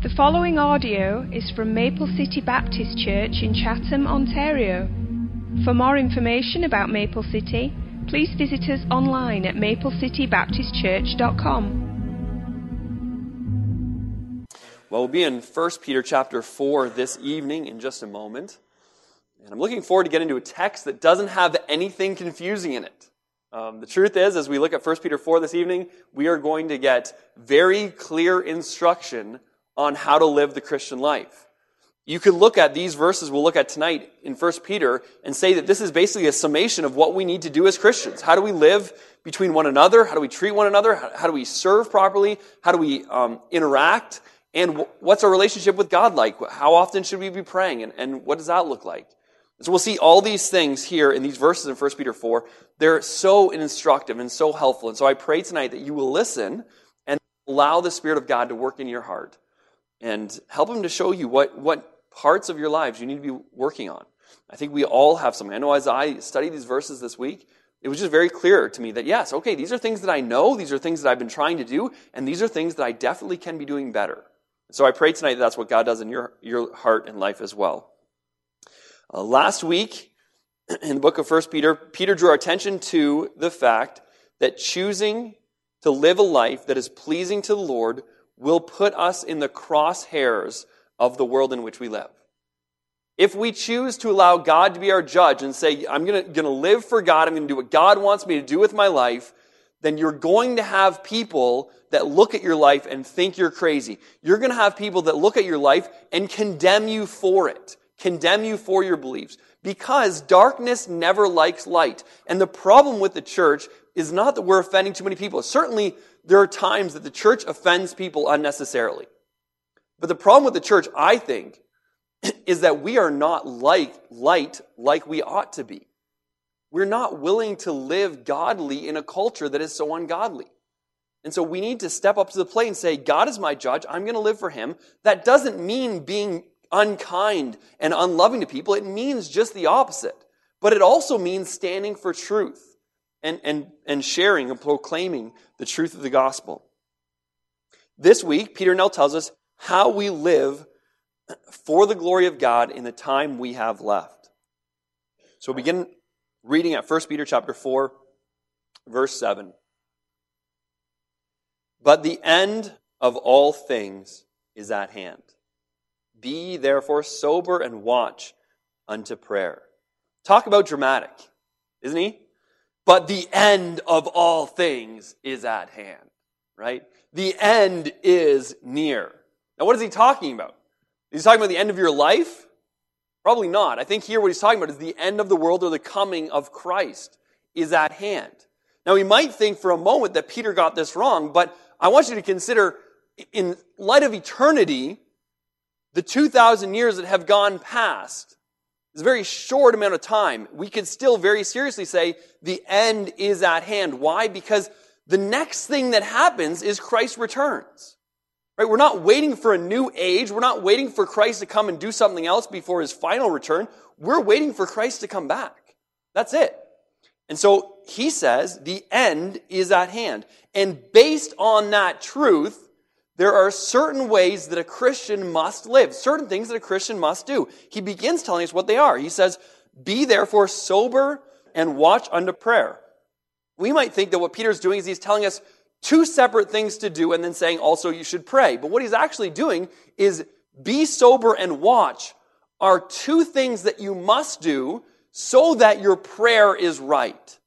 The following audio is from Maple City Baptist Church in Chatham, Ontario. For more information about Maple City, please visit us online at maplecitybaptistchurch.com. Well, we'll be in 1 Peter chapter 4 this evening in just a moment. And I'm looking forward to getting into a text that doesn't have anything confusing in it. Um, the truth is, as we look at 1 Peter 4 this evening, we are going to get very clear instruction on how to live the Christian life. You could look at these verses we'll look at tonight in 1 Peter and say that this is basically a summation of what we need to do as Christians. How do we live between one another? How do we treat one another? How, do we serve properly? How do we um, interact? And what's our relationship with God like? How often should we be praying? And, and what does that look like? So we'll see all these things here in these verses in 1 Peter 4. They're so instructive and so helpful. And so I pray tonight that you will listen and allow the Spirit of God to work in your heart and help him to show you what, what parts of your lives you need to be working on. I think we all have something. I know as I studied these verses this week, it was just very clear to me that yes, okay, these are things that I know, these are things that I've been trying to do, and these are things that I definitely can be doing better. So I pray tonight that that's what God does in your, your heart and life as well. Uh, last week, in the book of 1 Peter, Peter drew our attention to the fact that choosing to live a life that is pleasing to the Lord will put us in the crosshairs of the world in which we live. If we choose to allow God to be our judge and say, I'm going to live for God, I'm going to do what God wants me to do with my life, then you're going to have people that look at your life and think you're crazy. You're going to have people that look at your life and condemn you for it, condemn you for your beliefs. Because darkness never likes light. And the problem with the church is not that we're offending too many people. Certainly, there are times that the church offends people unnecessarily. But the problem with the church, I think, is that we are not like light like we ought to be. We're not willing to live godly in a culture that is so ungodly. And so we need to step up to the plate and say, God is my judge. I'm going to live for him. That doesn't mean being unkind and unloving to people. It means just the opposite. But it also means standing for truth and, and, and sharing and proclaiming the truth of the gospel. This week, Peter now tells us how we live for the glory of God in the time we have left. So we begin reading at 1 Peter chapter 4, verse 7. But the end of all things is at hand. Be therefore sober and watch unto prayer. Talk about dramatic, isn't he? But the end of all things is at hand, right? The end is near. Now, what is he talking about? Is he talking about the end of your life? Probably not. I think here what he's talking about is the end of the world or the coming of Christ is at hand. Now, we might think for a moment that Peter got this wrong, but I want you to consider, in light of eternity, the 2,000 years that have gone past, it's a very short amount of time. We could still very seriously say the end is at hand. Why? Because the next thing that happens is Christ returns. Right? We're not waiting for a new age. We're not waiting for Christ to come and do something else before his final return. We're waiting for Christ to come back. That's it. And so he says the end is at hand. And based on that truth, there are certain ways that a Christian must live, certain things that a Christian must do. He begins telling us what they are. He says, Be therefore sober and watch unto prayer. We might think that what Peter's doing is he's telling us two separate things to do and then saying also you should pray. But what he's actually doing is be sober and watch are two things that you must do so that your prayer is right.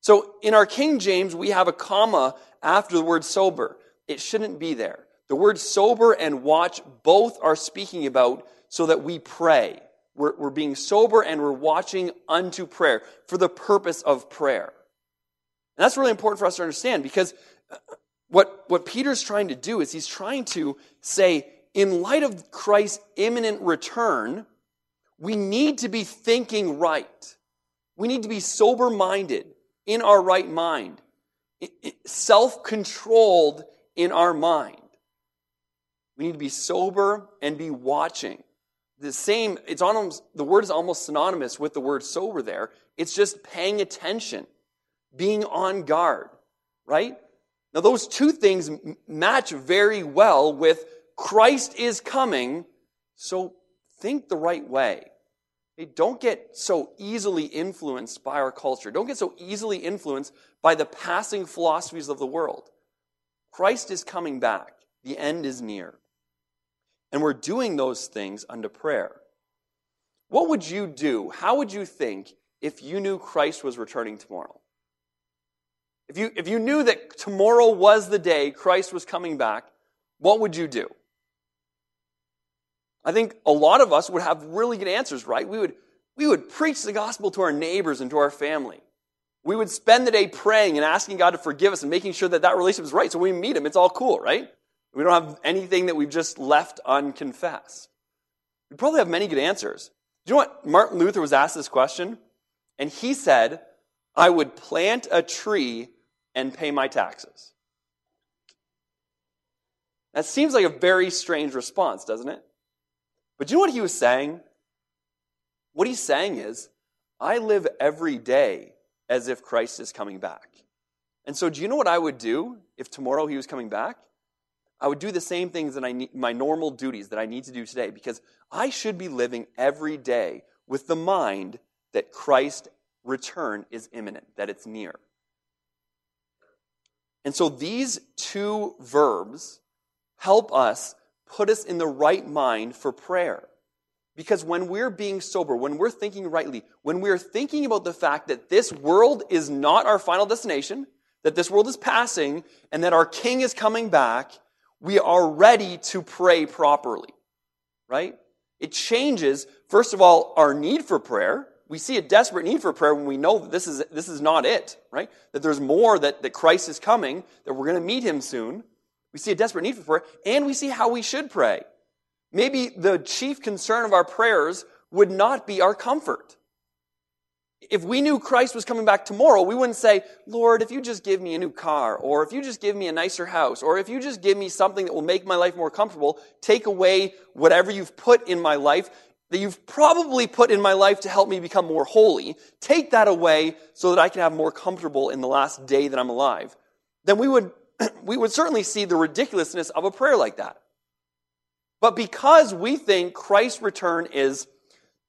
So in our King James, we have a comma after the word sober. It shouldn't be there. The words sober and watch both are speaking about so that we pray. We're, we're being sober and we're watching unto prayer for the purpose of prayer. And that's really important for us to understand because uh, what, what Peter's trying to do is he's trying to say, in light of Christ's imminent return, we need to be thinking right. We need to be sober minded, in our right mind, self controlled in our mind. We need to be sober and be watching. The same, it's almost, the word is almost synonymous with the word sober there. It's just paying attention, being on guard, right? Now, those two things match very well with Christ is coming, so think the right way. Hey, don't get so easily influenced by our culture. Don't get so easily influenced by the passing philosophies of the world. Christ is coming back. The end is near. And we're doing those things under prayer. What would you do? How would you think if you knew Christ was returning tomorrow? If you, if you knew that tomorrow was the day Christ was coming back, what would you do? I think a lot of us would have really good answers, right? We would, we would preach the gospel to our neighbors and to our family. We would spend the day praying and asking God to forgive us and making sure that that relationship is right. So when we meet Him, it's all cool, right? We don't have anything that we've just left unconfessed. We probably have many good answers. Do you know what? Martin Luther was asked this question, and he said, I would plant a tree and pay my taxes. That seems like a very strange response, doesn't it? But do you know what he was saying? What he's saying is, I live every day as if Christ is coming back. And so, do you know what I would do if tomorrow he was coming back? I would do the same things that I need, my normal duties that I need to do today because I should be living every day with the mind that Christ's return is imminent, that it's near. And so these two verbs help us put us in the right mind for prayer. Because when we're being sober, when we're thinking rightly, when we're thinking about the fact that this world is not our final destination, that this world is passing, and that our King is coming back, we are ready to pray properly. Right? It changes, first of all, our need for prayer. We see a desperate need for prayer when we know that this is, this is not it, right? That there's more, that, that Christ is coming, that we're going to meet him soon. We see a desperate need for prayer, and we see how we should pray. Maybe the chief concern of our prayers would not be our comfort. If we knew Christ was coming back tomorrow, we wouldn't say, Lord, if you just give me a new car, or if you just give me a nicer house, or if you just give me something that will make my life more comfortable, take away whatever you've put in my life, that you've probably put in my life to help me become more holy, take that away so that I can have more comfortable in the last day that I'm alive. Then we would we would certainly see the ridiculousness of a prayer like that. But because we think Christ's return is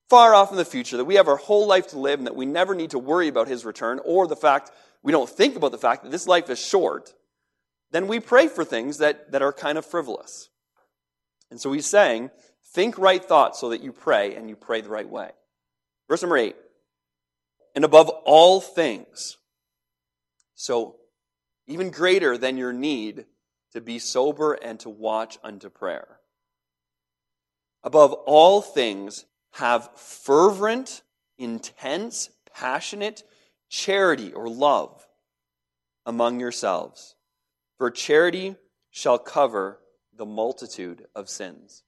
far off in the future, that we have our whole life to live and that we never need to worry about his return, or the fact we don't think about the fact that this life is short, then we pray for things that, that are kind of frivolous. And so he's saying, think right thoughts so that you pray and you pray the right way. Verse number eight. And above all things. So even greater than your need to be sober and to watch unto prayer. Above all things, have fervent, intense, passionate charity or love among yourselves. For charity shall cover the multitude of sins.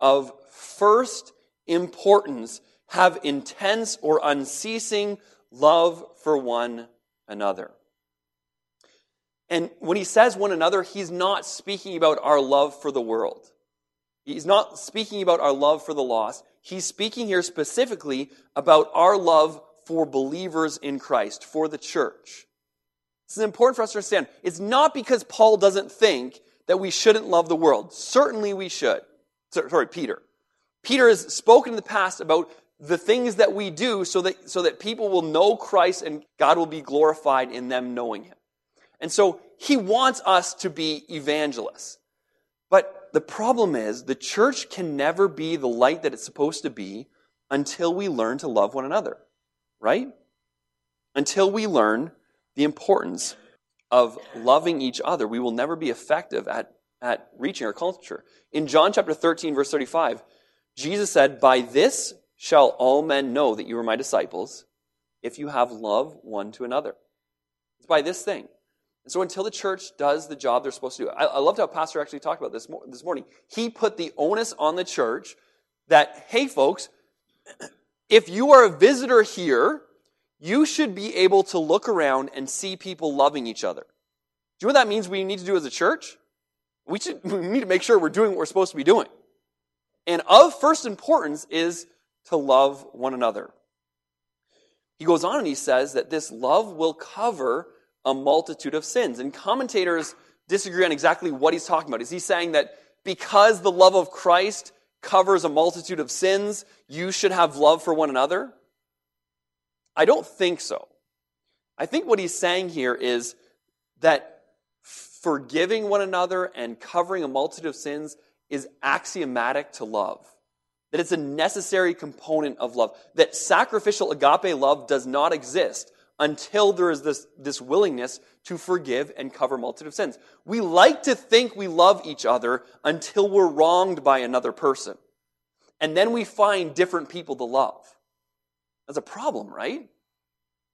Of first importance, have intense or unceasing love for one another. And when he says one another, he's not speaking about our love for the world. He's not speaking about our love for the lost. He's speaking here specifically about our love for believers in Christ, for the church. This is important for us to understand. It's not because Paul doesn't think that we shouldn't love the world. Certainly we should. Sorry, Peter. Peter has spoken in the past about the things that we do so that, so that people will know Christ and God will be glorified in them knowing him. And so he wants us to be evangelists. But the problem is the church can never be the light that it's supposed to be until we learn to love one another, right? Until we learn the importance of loving each other, we will never be effective at, at reaching our culture. In John chapter 13, verse 35, Jesus said, By this shall all men know that you are my disciples, if you have love one to another. It's by this thing. And so until the church does the job they're supposed to do, I, I loved how Pastor actually talked about this this morning. He put the onus on the church that, hey, folks, if you are a visitor here, you should be able to look around and see people loving each other. Do you know what that means we need to do as a church? We, should, we need to make sure we're doing what we're supposed to be doing. And of first importance is to love one another. He goes on and he says that this love will cover a multitude of sins. And commentators disagree on exactly what he's talking about. Is he saying that because the love of Christ covers a multitude of sins, you should have love for one another? I don't think so. I think what he's saying here is that forgiving one another and covering a multitude of sins is axiomatic to love. That it's a necessary component of love. That sacrificial agape love does not exist until there is this, this willingness to forgive and cover multitude of sins. We like to think we love each other until we're wronged by another person. And then we find different people to love. That's a problem, right?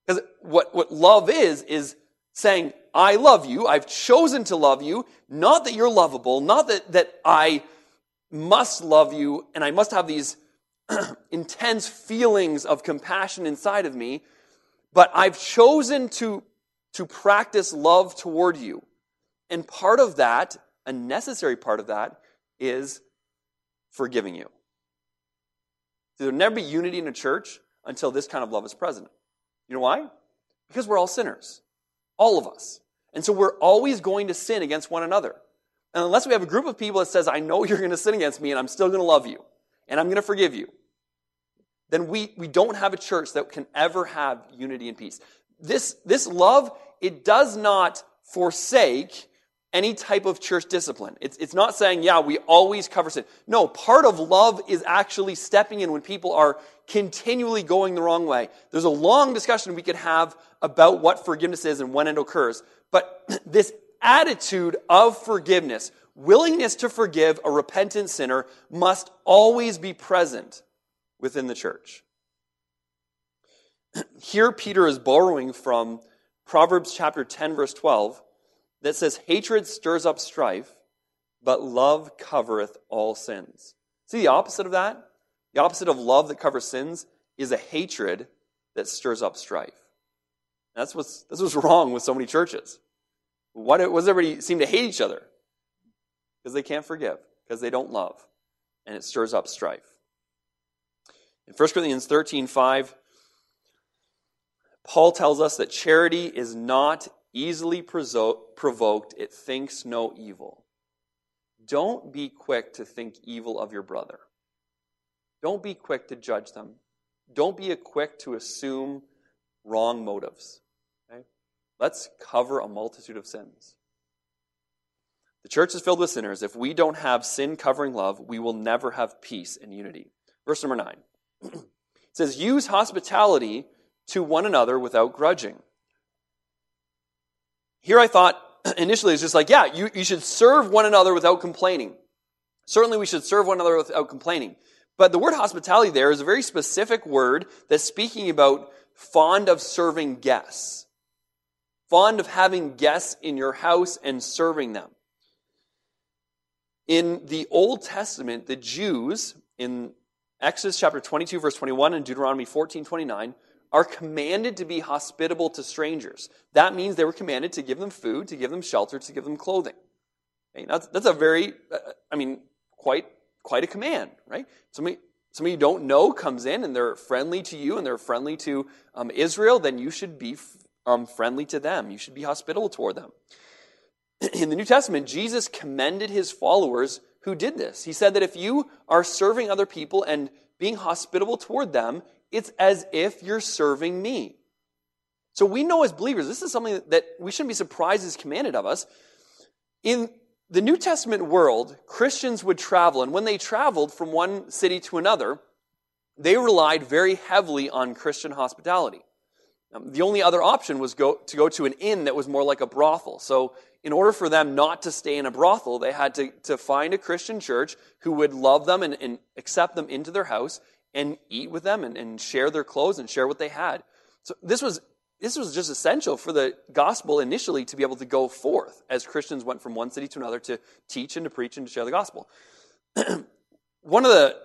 Because what, what love is, is saying, I love you, I've chosen to love you, not that you're lovable, not that, that I must love you and I must have these intense feelings of compassion inside of me, but I've chosen to, to practice love toward you. And part of that, a necessary part of that, is forgiving you. There'll never be unity in a church until this kind of love is present. You know why? Because we're all sinners. All of us. And so we're always going to sin against one another. And unless we have a group of people that says, I know you're going to sin against me and I'm still going to love you and I'm going to forgive you, then we, we don't have a church that can ever have unity and peace. This, this love, it does not forsake any type of church discipline. It's, it's not saying, yeah, we always cover sin. No, part of love is actually stepping in when people are continually going the wrong way. There's a long discussion we could have about what forgiveness is and when it occurs. But this attitude of forgiveness, willingness to forgive a repentant sinner, must always be present within the church. Here, Peter is borrowing from Proverbs chapter 10, verse 12, that says, Hatred stirs up strife, but love covereth all sins. See the opposite of that? The opposite of love that covers sins is a hatred that stirs up strife. That's what's, that's what's wrong with so many churches. Why does everybody seem to hate each other? Because they can't forgive, because they don't love, and it stirs up strife. In 1 Corinthians 13 5, Paul tells us that charity is not easily provoked, it thinks no evil. Don't be quick to think evil of your brother. Don't be quick to judge them. Don't be quick to assume wrong motives. Okay? Let's cover a multitude of sins. The church is filled with sinners. If we don't have sin covering love, we will never have peace and unity. Verse number 9. It says, Use hospitality to one another without grudging. Here I thought initially it's just like, yeah, you, you should serve one another without complaining. Certainly we should serve one another without complaining. But the word hospitality there is a very specific word that's speaking about fond of serving guests. Fond of having guests in your house and serving them. In the Old Testament, the Jews in Exodus chapter 22, verse 21, and Deuteronomy 14, 29, are commanded to be hospitable to strangers. That means they were commanded to give them food, to give them shelter, to give them clothing. Okay, that's, that's a very, uh, I mean, quite, quite a command, right? Somebody, somebody you don't know comes in and they're friendly to you and they're friendly to um, Israel, then you should be um, friendly to them. You should be hospitable toward them. In the New Testament, Jesus commended his followers who did this. He said that if you are serving other people and being hospitable toward them, it's as if you're serving me. So we know as believers, this is something that we shouldn't be surprised is commanded of us. In the New Testament world, Christians would travel, and when they traveled from one city to another, they relied very heavily on Christian hospitality. Um, the only other option was go, to go to an inn that was more like a brothel. So in order for them not to stay in a brothel, they had to, to find a Christian church who would love them and, and accept them into their house and eat with them and, and share their clothes and share what they had. So this was this was just essential for the gospel initially to be able to go forth as Christians went from one city to another to teach and to preach and to share the gospel. one of the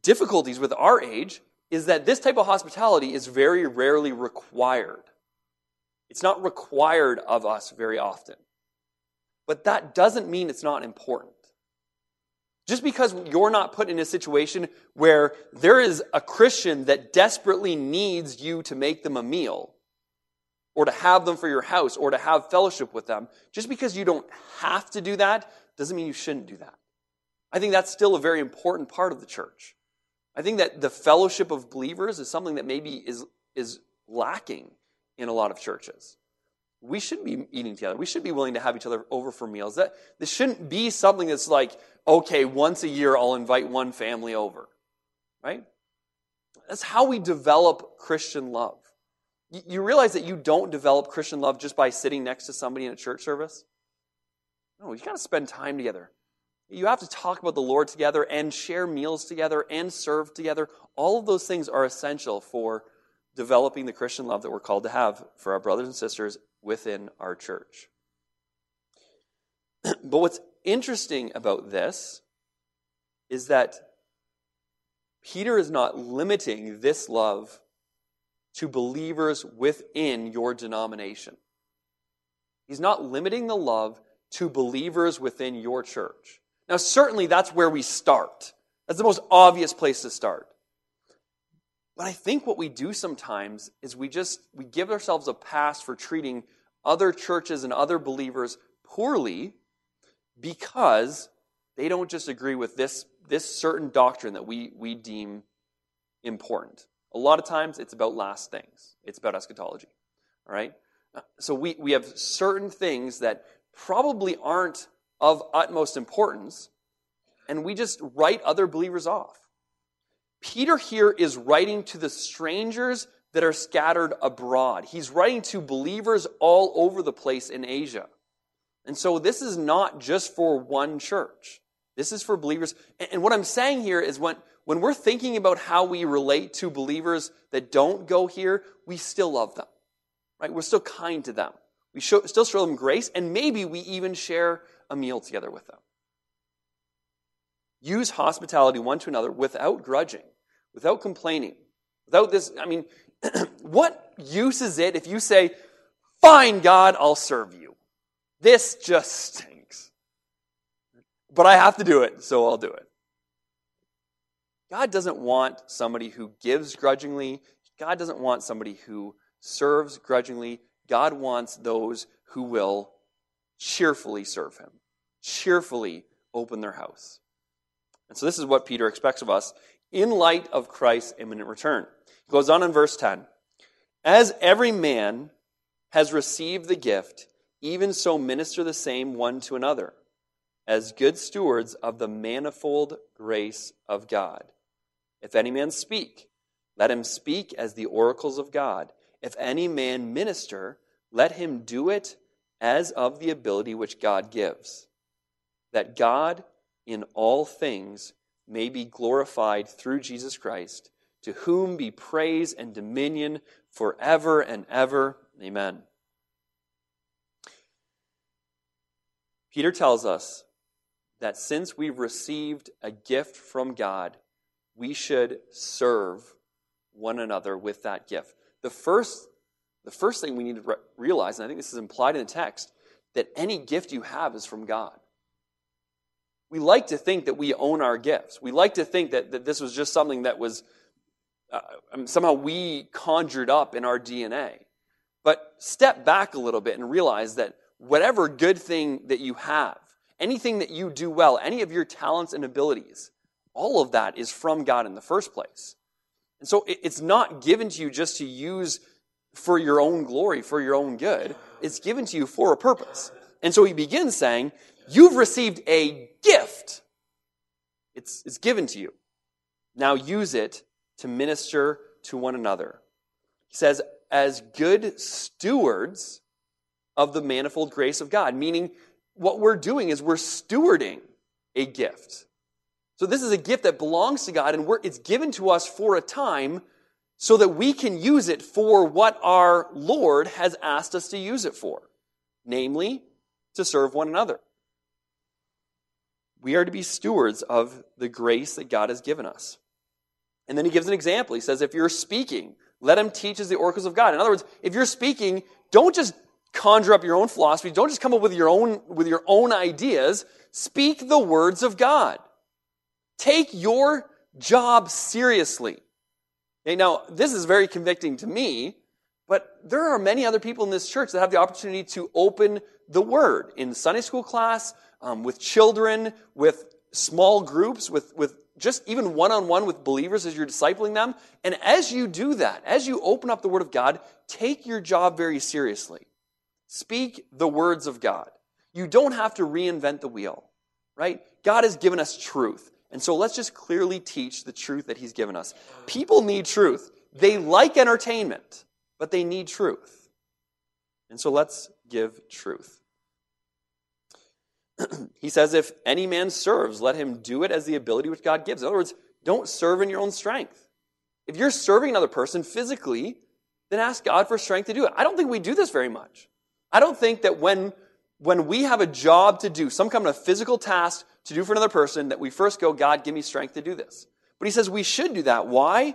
difficulties with our age is that this type of hospitality is very rarely required. It's not required of us very often. But that doesn't mean it's not important. Just because you're not put in a situation where there is a Christian that desperately needs you to make them a meal, or to have them for your house, or to have fellowship with them, just because you don't have to do that doesn't mean you shouldn't do that. I think that's still a very important part of the church. I think that the fellowship of believers is something that maybe is, is lacking in a lot of churches. We shouldn't be eating together. We should be willing to have each other over for meals. That this shouldn't be something that's like, okay, once a year I'll invite one family over. Right? That's how we develop Christian love. You realize that you don't develop Christian love just by sitting next to somebody in a church service? No, you got to spend time together. You have to talk about the Lord together and share meals together and serve together. All of those things are essential for developing the Christian love that we're called to have for our brothers and sisters within our church. but what's interesting about this is that Peter is not limiting this love to believers within your denomination. He's not limiting the love to believers within your church. Now, certainly that's where we start. That's the most obvious place to start. But I think what we do sometimes is we just we give ourselves a pass for treating other churches and other believers poorly because they don't just agree with this, this certain doctrine that we, we deem important. A lot of times it's about last things. It's about eschatology. All right? So we, we have certain things that probably aren't of utmost importance, and we just write other believers off. Peter here is writing to the strangers that are scattered abroad. He's writing to believers all over the place in Asia. And so this is not just for one church. This is for believers. And what I'm saying here is when, when we're thinking about how we relate to believers that don't go here, we still love them. Right? We're still kind to them. We show, still show them grace, and maybe we even share a meal together with them. Use hospitality one to another without grudging, without complaining, without this. I mean, what use is it if you say, Fine, God, I'll serve you? This just stinks. But I have to do it, so I'll do it. God doesn't want somebody who gives grudgingly. God doesn't want somebody who serves grudgingly. God wants those who will cheerfully serve him, cheerfully open their house. And so this is what Peter expects of us in light of Christ's imminent return. He goes on in verse 10 As every man has received the gift, even so minister the same one to another, as good stewards of the manifold grace of God. If any man speak, let him speak as the oracles of God. If any man minister, let him do it as of the ability which God gives, that God in all things may be glorified through Jesus Christ, to whom be praise and dominion forever and ever. Amen. Peter tells us that since we've received a gift from God, we should serve one another with that gift. The first, the first thing we need to re- realize, and I think this is implied in the text, that any gift you have is from God we like to think that we own our gifts. We like to think that, that this was just something that was uh, um, somehow we conjured up in our DNA. But step back a little bit and realize that whatever good thing that you have, anything that you do well, any of your talents and abilities, all of that is from God in the first place. And so it's not given to you just to use for your own glory, for your own good. It's given to you for a purpose. And so he begins saying, You've received a gift. It's, it's given to you. Now use it to minister to one another. He says, as good stewards of the manifold grace of God, meaning what we're doing is we're stewarding a gift. So this is a gift that belongs to God and it's given to us for a time so that we can use it for what our Lord has asked us to use it for, namely to serve one another. We are to be stewards of the grace that God has given us. And then he gives an example. He says, if you're speaking, let him teach as the oracles of God. In other words, if you're speaking, don't just conjure up your own philosophy. Don't just come up with your own, with your own ideas. Speak the words of God. Take your job seriously. Now, this is very convicting to me, but there are many other people in this church that have the opportunity to open the Word in Sunday school class, um, with children, with small groups, with, with just even one on one with believers as you're discipling them. And as you do that, as you open up the Word of God, take your job very seriously. Speak the words of God. You don't have to reinvent the wheel, right? God has given us truth. And so let's just clearly teach the truth that He's given us. People need truth. They like entertainment, but they need truth. And so let's give truth. he says, If any man serves, let him do it as the ability which God gives. In other words, don't serve in your own strength. If you're serving another person physically, then ask God for strength to do it. I don't think we do this very much. I don't think that when, when we have a job to do, some kind of physical task to do for another person, that we first go, God, give me strength to do this. But he says we should do that. Why?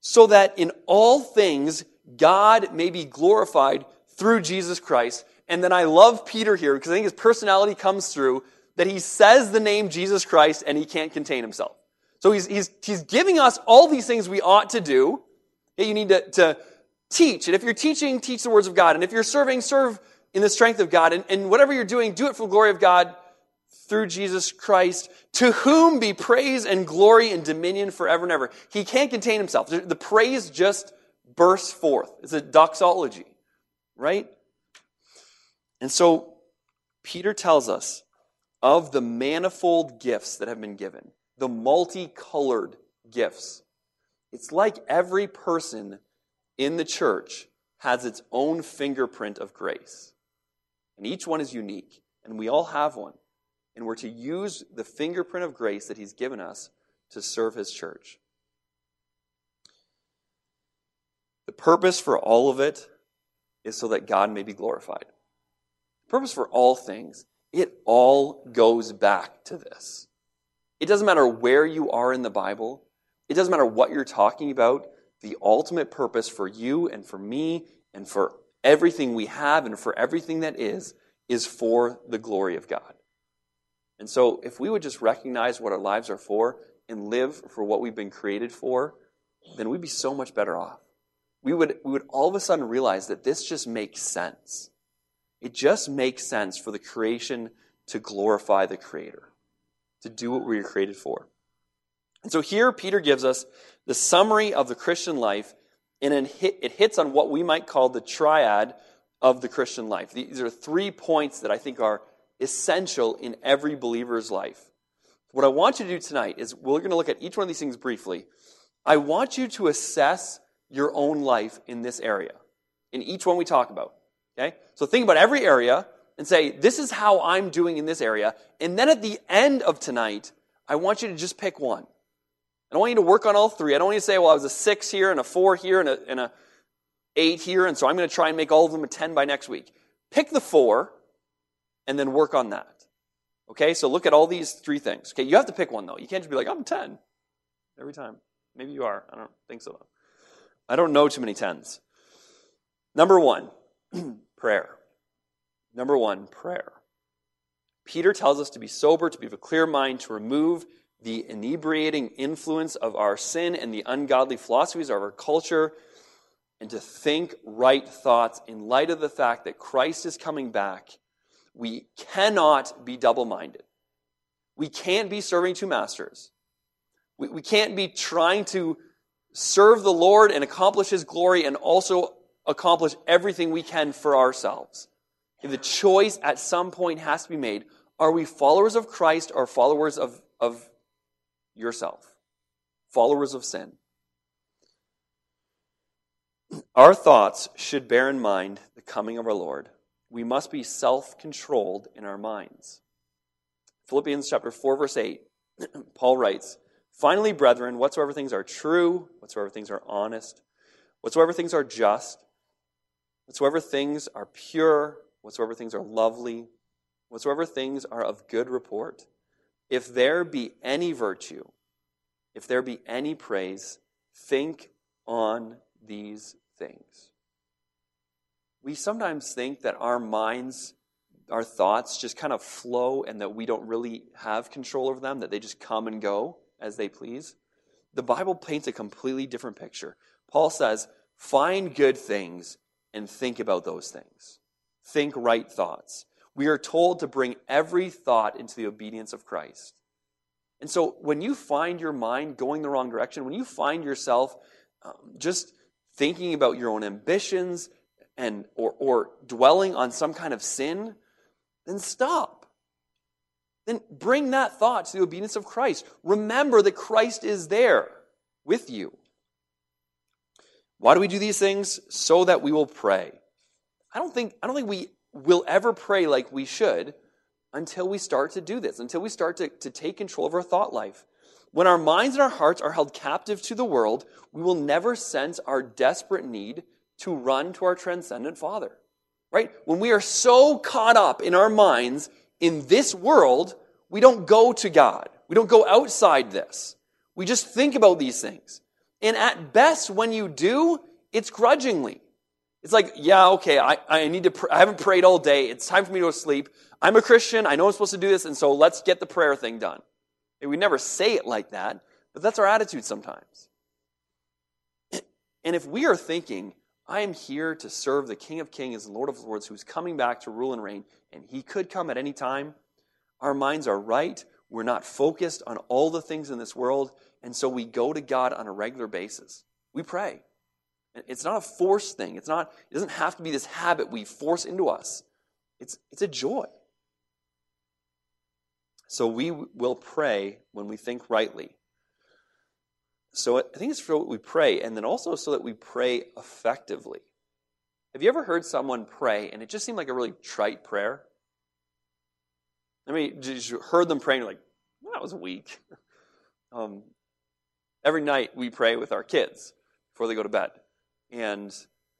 So that in all things, God may be glorified through Jesus Christ. And then I love Peter here because I think his personality comes through that he says the name Jesus Christ and he can't contain himself. So he's, he's, he's giving us all these things we ought to do. You need to, to teach. And if you're teaching, teach the words of God. And if you're serving, serve in the strength of God. And, and whatever you're doing, do it for the glory of God through Jesus Christ, to whom be praise and glory and dominion forever and ever. He can't contain himself. The praise just bursts forth. It's a doxology, right? And so Peter tells us of the manifold gifts that have been given, the multicolored gifts. It's like every person in the church has its own fingerprint of grace. And each one is unique, and we all have one. And we're to use the fingerprint of grace that He's given us to serve His church. The purpose for all of it is so that God may be glorified The purpose for all things, it all goes back to this. It doesn't matter where you are in the Bible, it doesn't matter what you're talking about. The ultimate purpose for you and for me and for everything we have and for everything that is, is for the glory of God. And so, if we would just recognize what our lives are for and live for what we've been created for, then we'd be so much better off. We would, we would all of a sudden realize that this just makes sense. It just makes sense for the creation to glorify the Creator, to do what we were created for. And so here, Peter gives us the summary of the Christian life, and it hits on what we might call the triad of the Christian life. These are three points that I think are essential in every believer's life. What I want you to do tonight is we're going to look at each one of these things briefly. I want you to assess your own life in this area, in each one we talk about. Okay? So think about every area and say, this is how I'm doing in this area. And then at the end of tonight, I want you to just pick one. I don't want you to work on all three. I don't want you to say, well, I was a six here and a four here and a, and a eight here, and so I'm going to try and make all of them a 10 by next week. Pick the four and then work on that. Okay, so look at all these three things. Okay, you have to pick one though. You can't just be like, I'm 10 every time. Maybe you are. I don't think so. I don't know too many 10s. Number one, prayer. Number one, prayer. Peter tells us to be sober, to be of a clear mind, to remove the inebriating influence of our sin and the ungodly philosophies of our culture, and to think right thoughts in light of the fact that Christ is coming back. We cannot be double minded. We can't be serving two masters. We, we can't be trying to serve the Lord and accomplish His glory and also accomplish everything we can for ourselves. The choice at some point has to be made. Are we followers of Christ or followers of, of yourself? Followers of sin. Our thoughts should bear in mind the coming of our Lord. We must be self controlled in our minds. Philippians chapter 4, verse 8, Paul writes, Finally, brethren, whatsoever things are true, whatsoever things are honest, whatsoever things are just, Whatsoever things are pure, whatsoever things are lovely, whatsoever things are of good report, if there be any virtue, if there be any praise, think on these things. We sometimes think that our minds, our thoughts just kind of flow and that we don't really have control over them, that they just come and go as they please. The Bible paints a completely different picture. Paul says, Find good things and think about those things. Think right thoughts. We are told to bring every thought into the obedience of Christ. And so when you find your mind going the wrong direction, when you find yourself um, just thinking about your own ambitions and or, or dwelling on some kind of sin, then stop. Then bring that thought to the obedience of Christ. Remember that Christ is there with you. Why do we do these things? So that we will pray. I don't think, I don't think we will ever pray like we should until we start to do this, until we start to, to take control of our thought life. When our minds and our hearts are held captive to the world, we will never sense our desperate need to run to our transcendent Father. Right? When we are so caught up in our minds in this world, we don't go to God. We don't go outside this. We just think about these things. And at best, when you do, it's grudgingly. It's like, yeah, okay, I, I need to, pr- I haven't prayed all day. It's time for me to go sleep. I'm a Christian. I know I'm supposed to do this. And so let's get the prayer thing done. And we never say it like that, but that's our attitude sometimes. And if we are thinking, I am here to serve the King of Kings and Lord of Lords who's coming back to rule and reign, and he could come at any time, our minds are right. We're not focused on all the things in this world, and so we go to God on a regular basis. We pray. It's not a forced thing. It's not, it doesn't have to be this habit we force into us. It's, it's a joy. So we will pray when we think rightly. So I think it's for what we pray, and then also so that we pray effectively. Have you ever heard someone pray and it just seemed like a really trite prayer? I mean, you heard them praying, like, well, that was weak. Um, every night we pray with our kids before they go to bed. And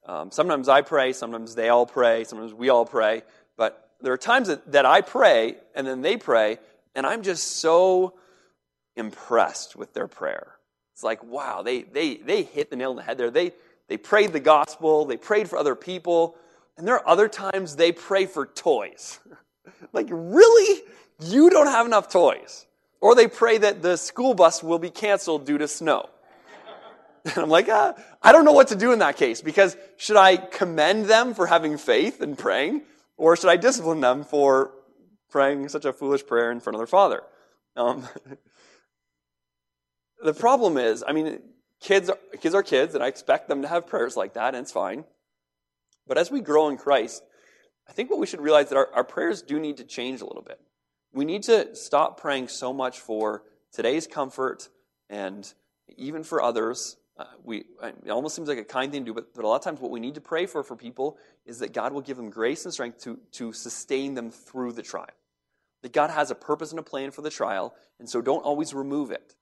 um, sometimes I pray, sometimes they all pray, sometimes we all pray. But there are times that, that I pray and then they pray, and I'm just so impressed with their prayer. It's like, wow, they, they, they hit the nail on the head there. They, they prayed the gospel, they prayed for other people, and there are other times they pray for toys. like, really? You don't have enough toys. Or they pray that the school bus will be canceled due to snow. And I'm like, ah, I don't know what to do in that case because should I commend them for having faith and praying, or should I discipline them for praying such a foolish prayer in front of their father? Um, the problem is, I mean, kids are, kids are kids, and I expect them to have prayers like that, and it's fine. But as we grow in Christ, I think what we should realize that our, our prayers do need to change a little bit. We need to stop praying so much for today's comfort and even for others. Uh, we, it almost seems like a kind thing to do, but, but a lot of times what we need to pray for for people is that God will give them grace and strength to, to sustain them through the trial. That God has a purpose and a plan for the trial, and so don't always remove it.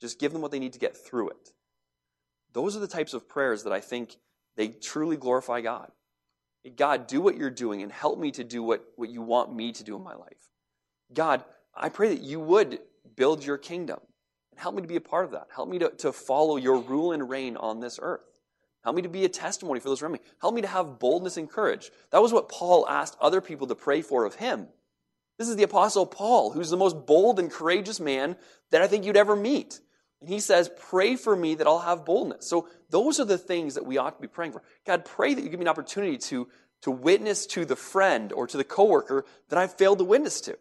Just give them what they need to get through it. Those are the types of prayers that I think they truly glorify God. God, do what you're doing and help me to do what, what you want me to do in my life. God, I pray that you would build your kingdom help me to be a part of that. Help me to, to follow your rule and reign on this earth. Help me to be a testimony for those around me. Help me to have boldness and courage. That was what Paul asked other people to pray for of him. This is the Apostle Paul, who's the most bold and courageous man that I think you'd ever meet. And he says, Pray for me that I'll have boldness. So those are the things that we ought to be praying for. God, pray that you give me an opportunity to, to witness to the friend or to the coworker that I've failed to witness to.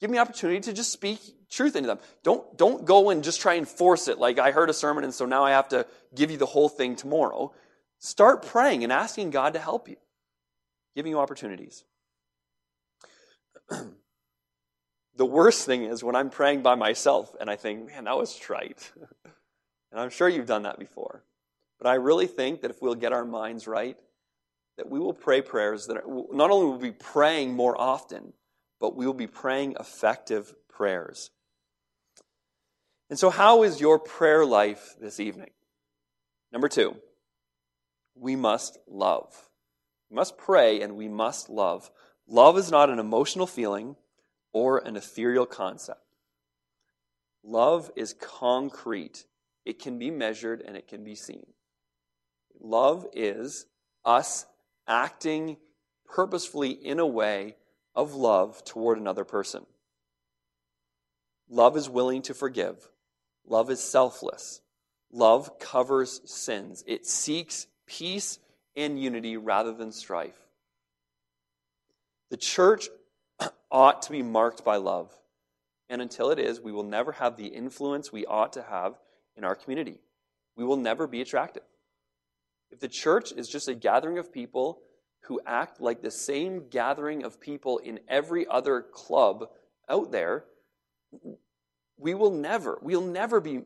Give me opportunity to just speak truth into them. Don't, don't go and just try and force it like I heard a sermon and so now I have to give you the whole thing tomorrow. Start praying and asking God to help you, giving you opportunities. the worst thing is when I'm praying by myself and I think, man, that was trite. and I'm sure you've done that before. But I really think that if we'll get our minds right, that we will pray prayers that are, not only will we be praying more often, but we will be praying effective prayers. And so, how is your prayer life this evening? Number two, we must love. We must pray and we must love. Love is not an emotional feeling, or an ethereal concept. Love is concrete, it can be measured and it can be seen. Love is us acting purposefully in a way of love toward another person. Love is willing to forgive. Love is selfless. Love covers sins. It seeks peace and unity rather than strife. The church ought to be marked by love. And until it is, we will never have the influence we ought to have in our community. We will never be attractive. If the church is just a gathering of people who act like the same gathering of people in every other club out there, we will never, we'll never be,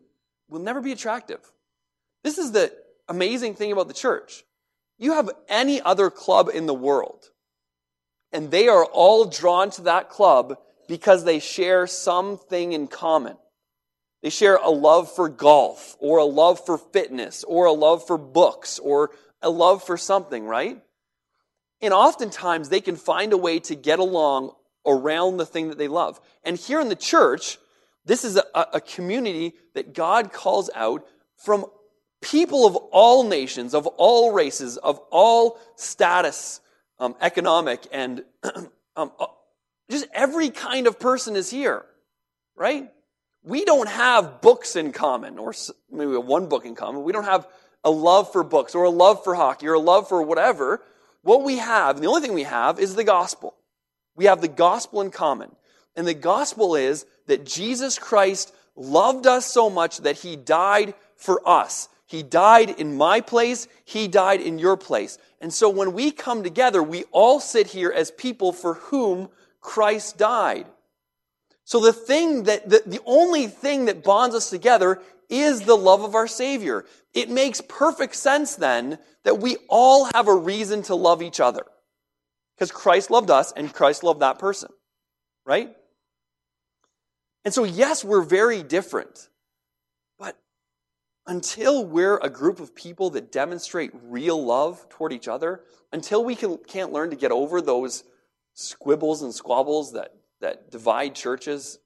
we'll never be attractive. This is the amazing thing about the church. You have any other club in the world, and they are all drawn to that club because they share something in common. They share a love for golf, or a love for fitness, or a love for books, or a love for something, right? And oftentimes they can find a way to get along around the thing that they love. And here in the church, this is a, a community that God calls out from people of all nations, of all races, of all status, um, economic, and um, uh, just every kind of person is here, right? We don't have books in common, or maybe one book in common. We don't have a love for books, or a love for hockey, or a love for whatever. What we have, the only thing we have, is the gospel. We have the gospel in common. And the gospel is that Jesus Christ loved us so much that he died for us. He died in my place. He died in your place. And so when we come together, we all sit here as people for whom Christ died. So the thing that, the, the only thing that bonds us together is the love of our Savior. It makes perfect sense then that we all have a reason to love each other. Because Christ loved us and Christ loved that person. Right? And so, yes, we're very different. But until we're a group of people that demonstrate real love toward each other, until we can, can't learn to get over those squibbles and squabbles that, that divide churches,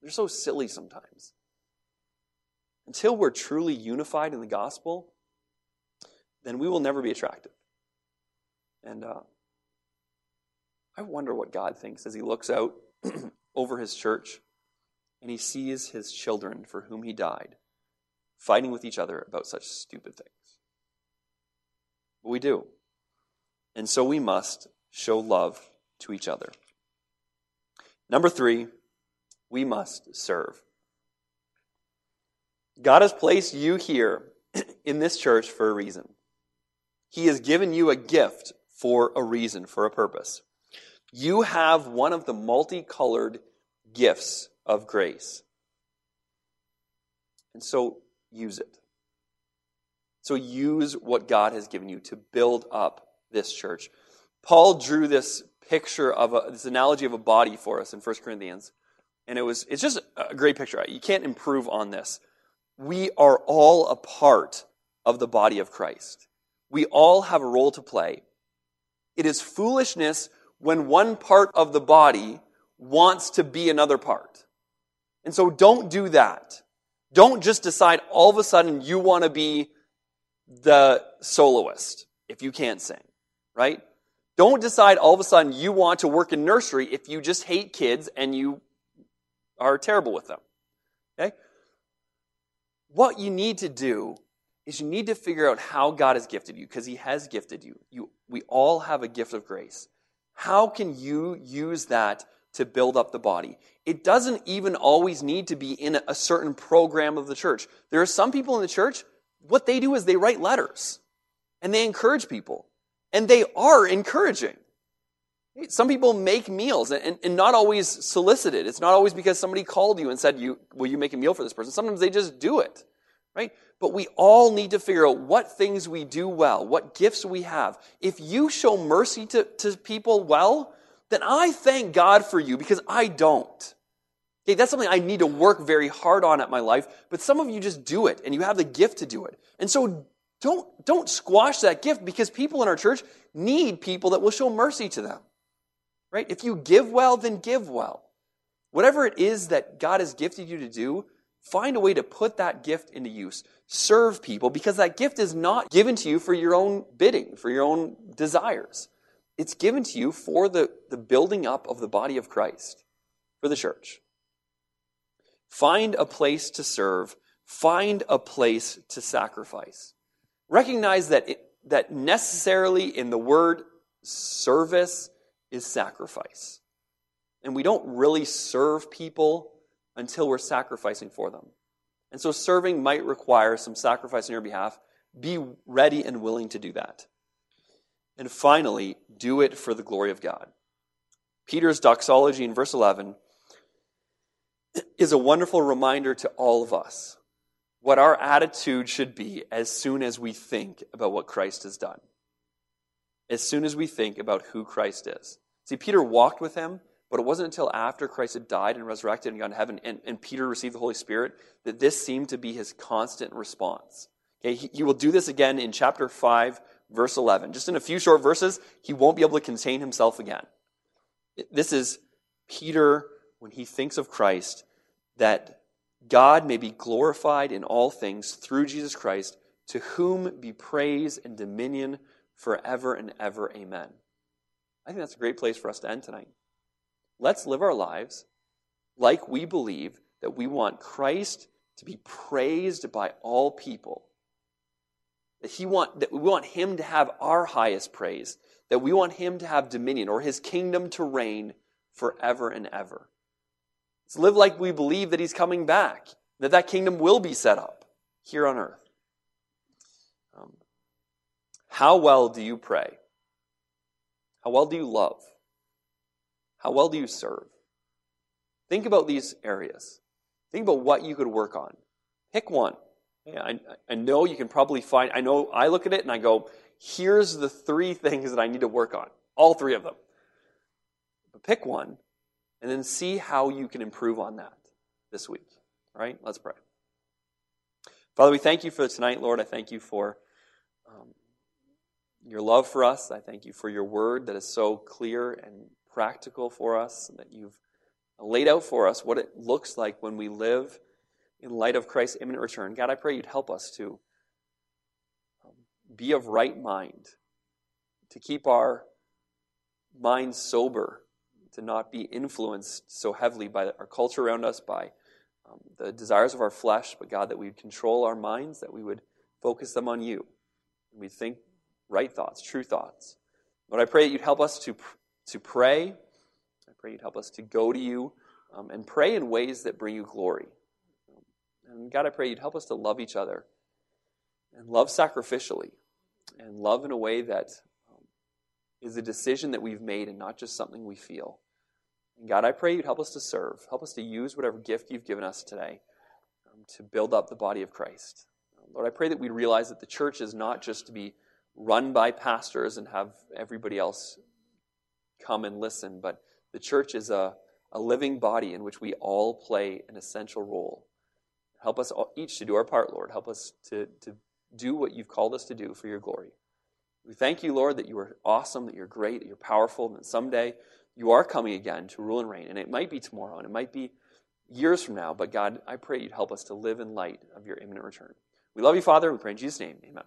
they're so silly sometimes. Until we're truly unified in the gospel, then we will never be attractive. And uh, I wonder what God thinks as He looks out over His church and He sees His children for whom He died fighting with each other about such stupid things. But we do. And so we must show love to each other. Number three, we must serve. God has placed you here in this church for a reason. He has given you a gift for a reason, for a purpose. You have one of the multicolored gifts of grace. And so use it. So use what God has given you to build up this church. Paul drew this picture of a, this analogy of a body for us in 1 Corinthians. And it was, it's just a great picture. You can't improve on this. We are all a part of the body of Christ. We all have a role to play. It is foolishness when one part of the body wants to be another part. And so don't do that. Don't just decide all of a sudden you want to be the soloist if you can't sing, right? Don't decide all of a sudden you want to work in nursery if you just hate kids and you are terrible with them. Okay? What you need to do is you need to figure out how God has gifted you because he has gifted you. you. We all have a gift of grace. How can you use that to build up the body? It doesn't even always need to be in a certain program of the church. There are some people in the church, what they do is they write letters and they encourage people. And they are encouraging. Some people make meals and, and not always solicited. It's not always because somebody called you and said, you, Will you make a meal for this person? Sometimes they just do it, right? But we all need to figure out what things we do well, what gifts we have. If you show mercy to, to people well, then I thank God for you because I don't. Okay, that's something I need to work very hard on at my life, but some of you just do it and you have the gift to do it. And so don't, don't squash that gift because people in our church need people that will show mercy to them. Right? If you give well, then give well. Whatever it is that God has gifted you to do, find a way to put that gift into use. Serve people because that gift is not given to you for your own bidding, for your own desires. It's given to you for the, the building up of the body of Christ, for the church. Find a place to serve. Find a place to sacrifice. Recognize that, it, that necessarily in the word service is sacrifice. And we don't really serve people until we're sacrificing for them. And so serving might require some sacrifice on your behalf. Be ready and willing to do that. And finally, do it for the glory of God. Peter's doxology in verse 11 is a wonderful reminder to all of us what our attitude should be as soon as we think about what Christ has done. As soon as we think about who Christ is. See, Peter walked with him, but it wasn't until after Christ had died and resurrected and gone to heaven and, and Peter received the Holy Spirit that this seemed to be his constant response. Okay, he, he will do this again in chapter 5, verse 11. Just in a few short verses, he won't be able to contain himself again. This is Peter when he thinks of Christ, that God may be glorified in all things through Jesus Christ, to whom be praise and dominion forever and ever. Amen. I think that's a great place for us to end tonight. Let's live our lives like we believe that we want Christ to be praised by all people. That, he want, that we want him to have our highest praise. That we want him to have dominion or his kingdom to reign forever and ever. Let's live like we believe that he's coming back, that that kingdom will be set up here on earth. Um, how well do you pray? How well do you love? How well do you serve? Think about these areas. Think about what you could work on. Pick one. Yeah, I, I know you can probably find, I know I look at it and I go, here's the three things that I need to work on. All three of them. But pick one and then see how you can improve on that this week. All right, let's pray. Father, we thank you for tonight, Lord. I thank you for um, your love for us. I thank you for your word that is so clear and practical for us, that you've laid out for us what it looks like when we live in light of Christ's imminent return. God, I pray you'd help us to um, be of right mind, to keep our minds sober to not be influenced so heavily by our culture around us, by um, the desires of our flesh, but God, that we would control our minds, that we would focus them on you. And we'd think right thoughts, true thoughts. Lord, I pray that you'd help us to, to pray. I pray you'd help us to go to you um, and pray in ways that bring you glory. And God, I pray you'd help us to love each other and love sacrificially and love in a way that is a decision that we've made and not just something we feel. And God, I pray you'd help us to serve. Help us to use whatever gift you've given us today um, to build up the body of Christ. Lord, I pray that we realize that the church is not just to be run by pastors and have everybody else come and listen, but the church is a, a living body in which we all play an essential role. Help us all, each to do our part, Lord. Help us to, to do what you've called us to do for your glory. We thank you, Lord, that you are awesome, that you're great, that you're powerful, and that someday you are coming again to rule and reign. And it might be tomorrow, and it might be years from now, but God, I pray you'd help us to live in light of your imminent return. We love you, Father. We pray in Jesus' name. Amen.